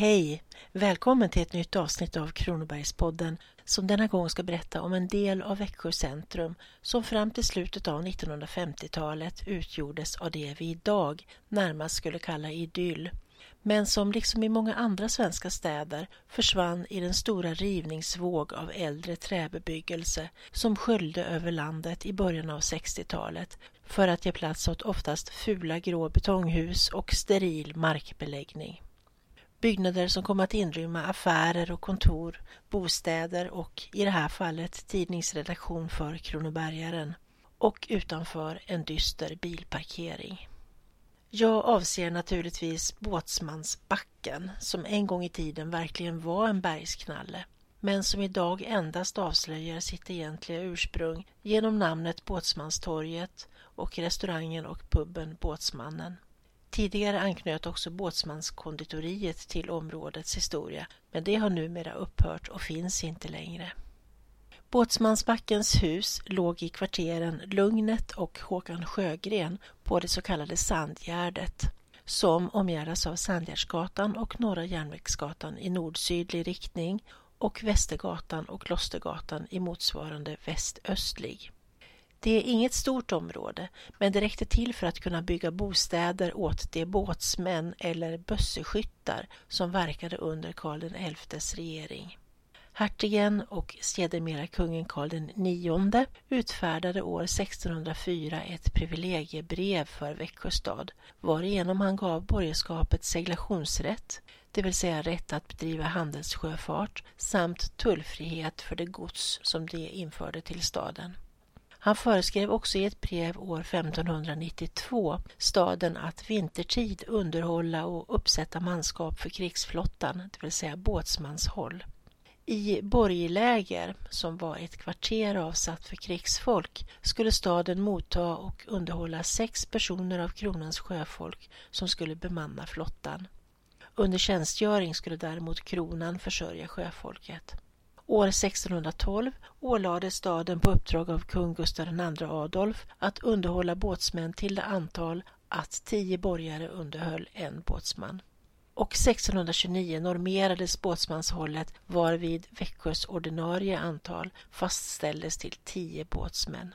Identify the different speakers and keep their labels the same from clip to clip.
Speaker 1: Hej! Välkommen till ett nytt avsnitt av Kronobergspodden som denna gång ska berätta om en del av Växjö centrum som fram till slutet av 1950-talet utgjordes av det vi idag närmast skulle kalla idyll men som liksom i många andra svenska städer försvann i den stora rivningsvåg av äldre träbebyggelse som sköljde över landet i början av 60-talet för att ge plats åt oftast fula grå betonghus och steril markbeläggning. Byggnader som kom att inrymma affärer och kontor, bostäder och i det här fallet tidningsredaktion för Kronobergaren och utanför en dyster bilparkering. Jag avser naturligtvis Båtsmansbacken som en gång i tiden verkligen var en bergsknalle men som idag endast avslöjar sitt egentliga ursprung genom namnet Båtsmanstorget och restaurangen och puben Båtsmannen. Tidigare anknöt också Båtsmanskonditoriet till områdets historia men det har numera upphört och finns inte längre. Båtsmansbackens hus låg i kvarteren Lugnet och Håkan Sjögren på det så kallade Sandgärdet som omgärdas av Sandgärdsgatan och Norra Järnvägsgatan i nordsydlig riktning och Västergatan och Klostergatan i motsvarande västöstlig. Det är inget stort område, men det räckte till för att kunna bygga bostäder åt de båtsmän eller bösseskyttar som verkade under Karl XIs regering. Hertigen och sedermera kungen Karl IX utfärdade år 1604 ett privilegiebrev för Växjö stad varigenom han gav borgerskapet seglationsrätt, det vill säga rätt att bedriva handelssjöfart samt tullfrihet för det gods som de införde till staden. Han föreskrev också i ett brev år 1592 staden att vintertid underhålla och uppsätta manskap för krigsflottan, det vill säga båtsmanshåll. I borgläger, som var ett kvarter avsatt för krigsfolk, skulle staden motta och underhålla sex personer av kronans sjöfolk som skulle bemanna flottan. Under tjänstgöring skulle däremot kronan försörja sjöfolket. År 1612 ålade staden på uppdrag av kung Gustav II Adolf att underhålla båtsmän till det antal att tio borgare underhöll en båtsman och 1629 normerades båtsmanshållet varvid Växjös ordinarie antal fastställdes till tio båtsmän.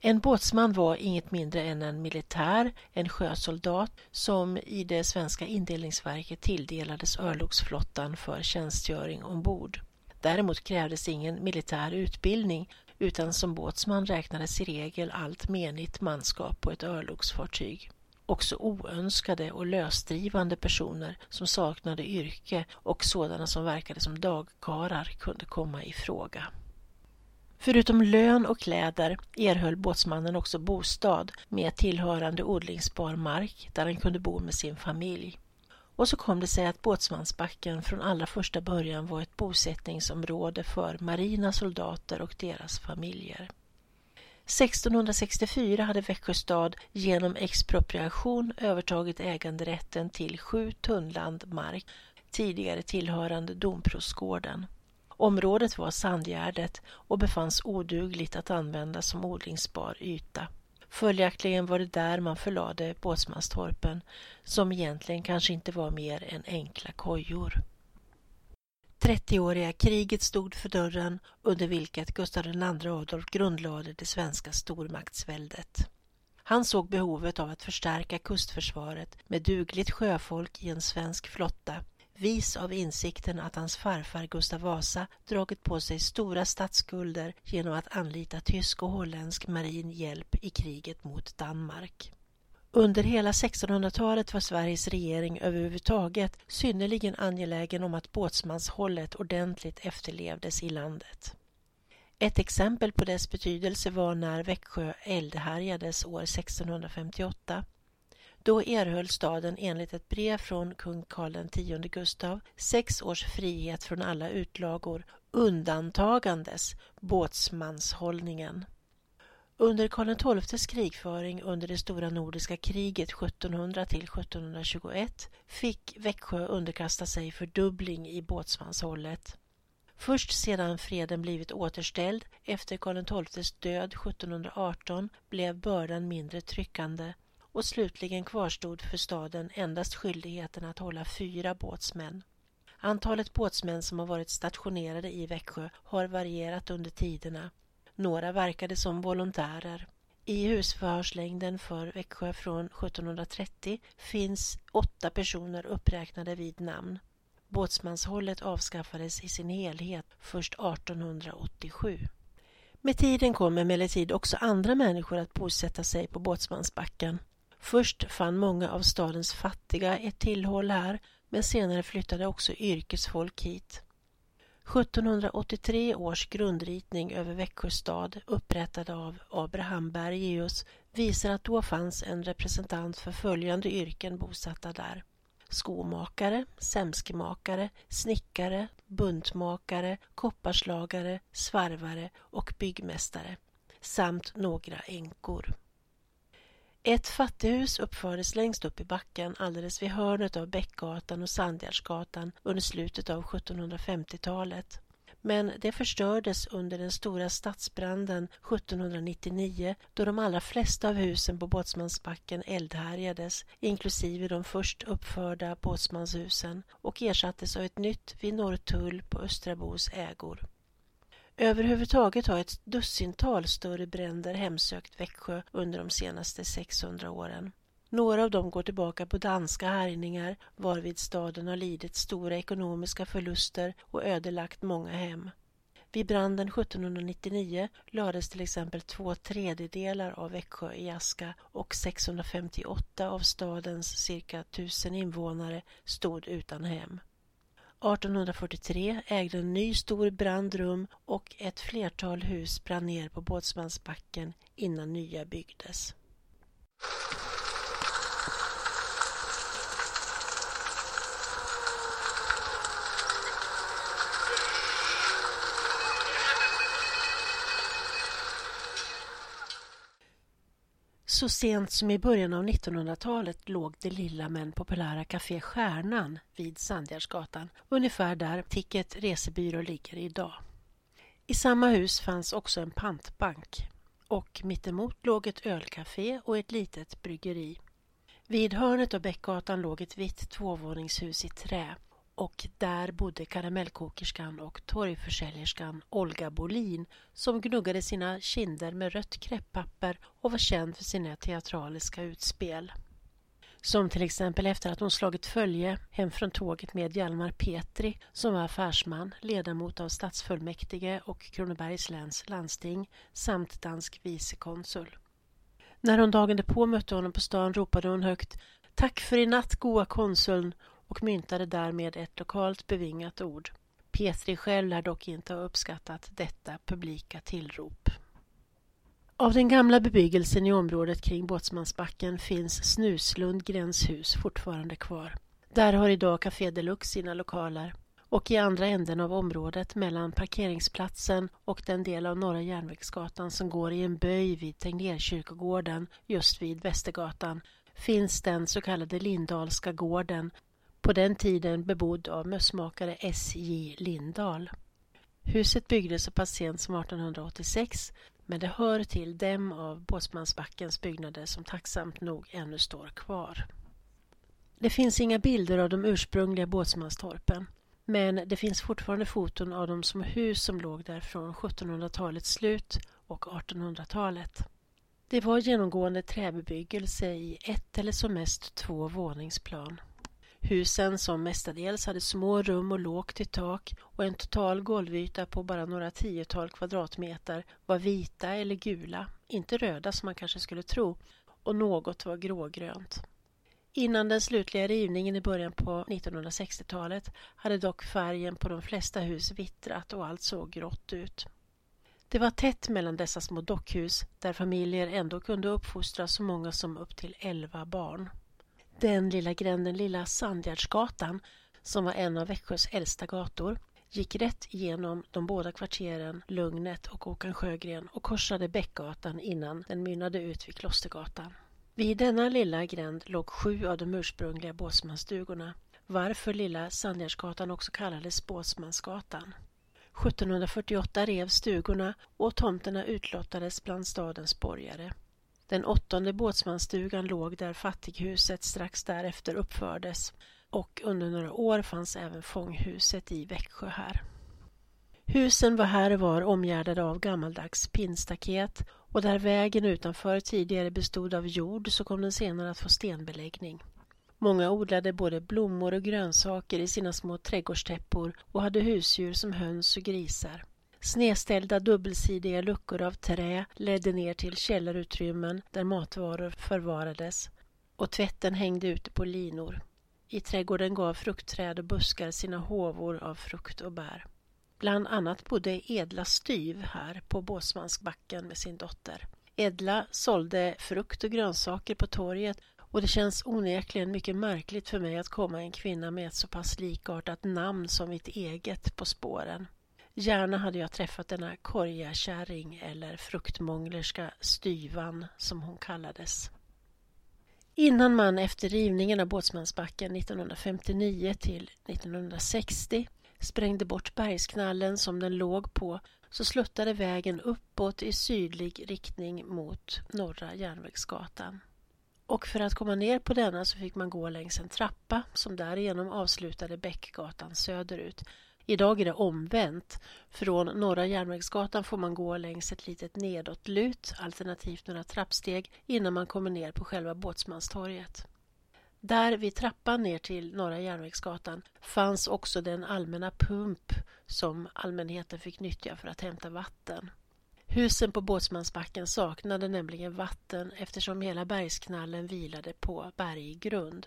Speaker 1: En båtsman var inget mindre än en militär, en sjösoldat som i det svenska indelningsverket tilldelades örlogsflottan för tjänstgöring ombord. Däremot krävdes ingen militär utbildning utan som båtsman räknades i regel allt menigt manskap på ett örlogsfartyg. Också oönskade och lösdrivande personer som saknade yrke och sådana som verkade som dagkarar kunde komma i fråga. Förutom lön och kläder erhöll båtsmannen också bostad med tillhörande odlingsbar mark där han kunde bo med sin familj. Och så kom det sig att Båtsmansbacken från allra första början var ett bosättningsområde för marina soldater och deras familjer. 1664 hade Växjö stad genom expropriation övertagit äganderätten till sju tunnland mark, tidigare tillhörande Domprostgården. Området var Sandgärdet och befanns odugligt att använda som odlingsbar yta. Följaktligen var det där man förlade båtsmanstorpen, som egentligen kanske inte var mer än enkla kojor. 30-åriga kriget stod för dörren under vilket Gustav II Adolf grundlade det svenska stormaktsväldet. Han såg behovet av att förstärka kustförsvaret med dugligt sjöfolk i en svensk flotta vis av insikten att hans farfar Gustav Vasa dragit på sig stora statsskulder genom att anlita tysk och holländsk marin hjälp i kriget mot Danmark. Under hela 1600-talet var Sveriges regering överhuvudtaget synnerligen angelägen om att båtsmanshållet ordentligt efterlevdes i landet. Ett exempel på dess betydelse var när Växjö eldhärjades år 1658. Då erhöll staden enligt ett brev från kung Karl X Gustav sex års frihet från alla utlagor undantagandes båtsmanshållningen. Under Karl XIIs krigföring under det stora nordiska kriget 1700 till 1721 fick Växjö underkasta sig fördubbling i båtsmanshållet. Först sedan freden blivit återställd efter Karl XIIs död 1718 blev bördan mindre tryckande och slutligen kvarstod för staden endast skyldigheten att hålla fyra båtsmän. Antalet båtsmän som har varit stationerade i Växjö har varierat under tiderna. Några verkade som volontärer. I husförhörslängden för Växjö från 1730 finns åtta personer uppräknade vid namn. Båtsmanshållet avskaffades i sin helhet först 1887. Med tiden kom emellertid också andra människor att bosätta sig på Båtsmansbacken. Först fann många av stadens fattiga ett tillhåll här men senare flyttade också yrkesfolk hit. 1783 års grundritning över Växjö stad upprättad av Abraham Bergius visar att då fanns en representant för följande yrken bosatta där. Skomakare, sämskemakare, snickare, buntmakare, kopparslagare, svarvare och byggmästare samt några änkor. Ett fattighus uppfördes längst upp i backen alldeles vid hörnet av Bäckgatan och Sandgärdsgatan under slutet av 1750-talet. Men det förstördes under den stora stadsbranden 1799 då de allra flesta av husen på Båtsmansbacken eldhärjades inklusive de först uppförda båtsmanshusen och ersattes av ett nytt vid Norrtull på Östrabos ägor. Överhuvudtaget har ett dussintal större bränder hemsökt Växjö under de senaste 600 åren. Några av dem går tillbaka på danska härjningar varvid staden har lidit stora ekonomiska förluster och ödelagt många hem. Vid branden 1799 lades till exempel två tredjedelar av Växjö i aska och 658 av stadens cirka tusen invånare stod utan hem. 1843 ägde en ny stor brand rum och ett flertal hus brann ner på Båtsmansbacken innan nya byggdes. Så sent som i början av 1900-talet låg det lilla men populära Café Stjärnan vid Sandgärdsgatan, ungefär där Ticket resebyrå ligger idag. I samma hus fanns också en pantbank och mittemot låg ett ölcafé och ett litet bryggeri. Vid hörnet av Bäckgatan låg ett vitt tvåvåningshus i trä och där bodde karamellkokerskan och torgförsäljerskan Olga Bolin som gnuggade sina kinder med rött kräpppapper och var känd för sina teatraliska utspel. Som till exempel efter att hon slagit följe hem från tåget med Hjalmar Petri som var affärsman, ledamot av stadsfullmäktige och Kronobergs läns landsting samt dansk vicekonsul. När hon dagen därpå mötte honom på stan ropade hon högt Tack för i natt, goa konsuln och myntade därmed ett lokalt bevingat ord. Petri själv lär dock inte ha uppskattat detta publika tillrop. Av den gamla bebyggelsen i området kring Båtsmansbacken finns Snuslund gränshus fortfarande kvar. Där har idag Café Deluxe sina lokaler och i andra änden av området mellan parkeringsplatsen och den del av Norra Järnvägsgatan som går i en böj vid Tegnérkyrkogården just vid Västergatan finns den så kallade Lindalska gården på den tiden bebodd av mössmakare S.J. Lindahl. Huset byggdes så pass sent som 1886 men det hör till dem av Båtsmansbackens byggnader som tacksamt nog ännu står kvar. Det finns inga bilder av de ursprungliga Båtsmanstorpen men det finns fortfarande foton av de små hus som låg där från 1700-talets slut och 1800-talet. Det var genomgående träbebyggelse i ett eller som mest två våningsplan. Husen som mestadels hade små rum och lågt i tak och en total golvyta på bara några tiotal kvadratmeter var vita eller gula, inte röda som man kanske skulle tro, och något var grågrönt. Innan den slutliga rivningen i början på 1960-talet hade dock färgen på de flesta hus vittrat och allt såg grått ut. Det var tätt mellan dessa små dockhus där familjer ändå kunde uppfostra så många som upp till elva barn. Den lilla gränden Lilla Sandgärdsgatan, som var en av Växjös äldsta gator, gick rätt igenom de båda kvarteren Lugnet och Håkan Sjögren och korsade Bäckgatan innan den mynnade ut vid Klostergatan. Vid denna lilla gränd låg sju av de ursprungliga båtsmansstugorna, varför Lilla Sandgärdsgatan också kallades Båtsmansgatan. 1748 revs stugorna och tomterna utlottades bland stadens borgare. Den åttonde båtsmansstugan låg där fattighuset strax därefter uppfördes. och under några år fanns även fånghuset i Växjö här. Husen var här och var omgärdade av gammaldags pinnstaket och där vägen utanför tidigare bestod av jord så kom den senare att få stenbeläggning. Många odlade både blommor och grönsaker i sina små trädgårdstäppor och hade husdjur som höns och grisar. Snedställda dubbelsidiga luckor av trä ledde ner till källarutrymmen där matvaror förvarades och tvätten hängde ute på linor. I trädgården gav fruktträd och buskar sina håvor av frukt och bär. Bland annat bodde Edla Styv här på Båsmansbacken med sin dotter. Edla sålde frukt och grönsaker på torget och det känns onekligen mycket märkligt för mig att komma en kvinna med ett så pass likartat namn som mitt eget på spåren. Gärna hade jag träffat denna korgakärring eller fruktmånglerska Styvan som hon kallades. Innan man efter rivningen av Båtsmansbacken 1959 till 1960 sprängde bort bergsknallen som den låg på så sluttade vägen uppåt i sydlig riktning mot Norra Järnvägsgatan. Och för att komma ner på denna så fick man gå längs en trappa som därigenom avslutade Bäckgatan söderut. Idag är det omvänt. Från Norra Järnvägsgatan får man gå längs ett litet nedåtlut, alternativt några trappsteg, innan man kommer ner på själva Båtsmanstorget. Där vid trappan ner till Norra Järnvägsgatan fanns också den allmänna pump som allmänheten fick nyttja för att hämta vatten. Husen på Båtsmansbacken saknade nämligen vatten eftersom hela bergsknallen vilade på berggrund.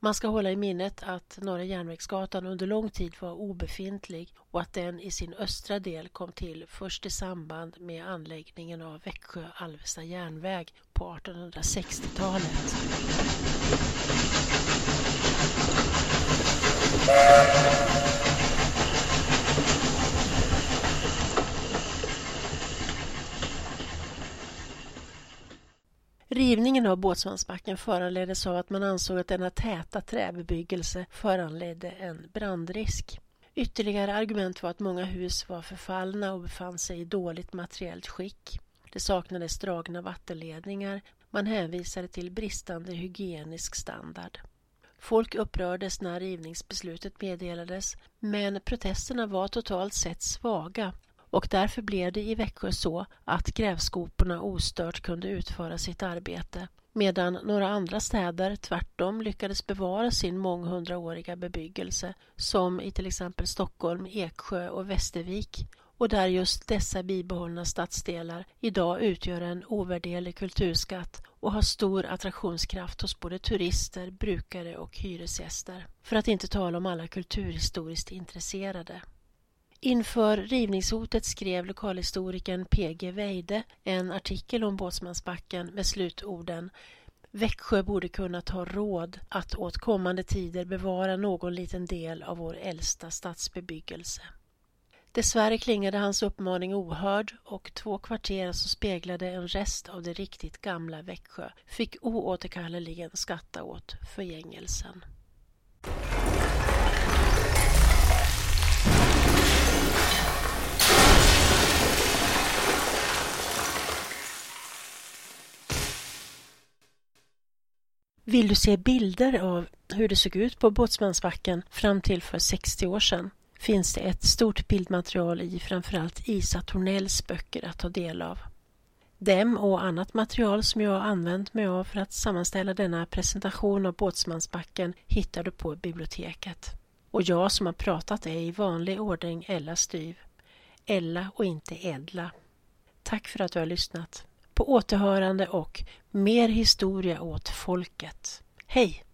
Speaker 1: Man ska hålla i minnet att Norra Järnvägsgatan under lång tid var obefintlig och att den i sin östra del kom till först i samband med anläggningen av Växjö-Alvesta järnväg på 1860-talet. Rivningen av Båtsmansbacken föranleddes av att man ansåg att denna täta träbebyggelse föranledde en brandrisk. Ytterligare argument var att många hus var förfallna och befann sig i dåligt materiellt skick. Det saknades dragna vattenledningar. Man hänvisade till bristande hygienisk standard. Folk upprördes när rivningsbeslutet meddelades men protesterna var totalt sett svaga och därför blev det i Växjö så att grävskoporna ostört kunde utföra sitt arbete medan några andra städer tvärtom lyckades bevara sin månghundraåriga bebyggelse som i till exempel Stockholm, Eksjö och Västervik och där just dessa bibehållna stadsdelar idag utgör en ovärderlig kulturskatt och har stor attraktionskraft hos både turister, brukare och hyresgäster. För att inte tala om alla kulturhistoriskt intresserade. Inför rivningshotet skrev lokalhistorikern P.G. Weide en artikel om Båtsmansbacken med slutorden Växjö borde kunna ta råd att åt kommande tider bevara någon liten del av vår äldsta stadsbebyggelse. Dessvärre klingade hans uppmaning ohörd och två kvarter som speglade en rest av det riktigt gamla Växjö fick oåterkalleligen skatta åt förgängelsen. Vill du se bilder av hur det såg ut på Båtsmansbacken fram till för 60 år sedan finns det ett stort bildmaterial i framförallt Isa Tornells böcker att ta del av. Dem och annat material som jag har använt mig av för att sammanställa denna presentation av Båtsmansbacken hittar du på biblioteket. Och jag som har pratat är i vanlig ordning Ella Styv. Ella och inte Edla. Tack för att du har lyssnat på återhörande och mer historia åt folket. Hej!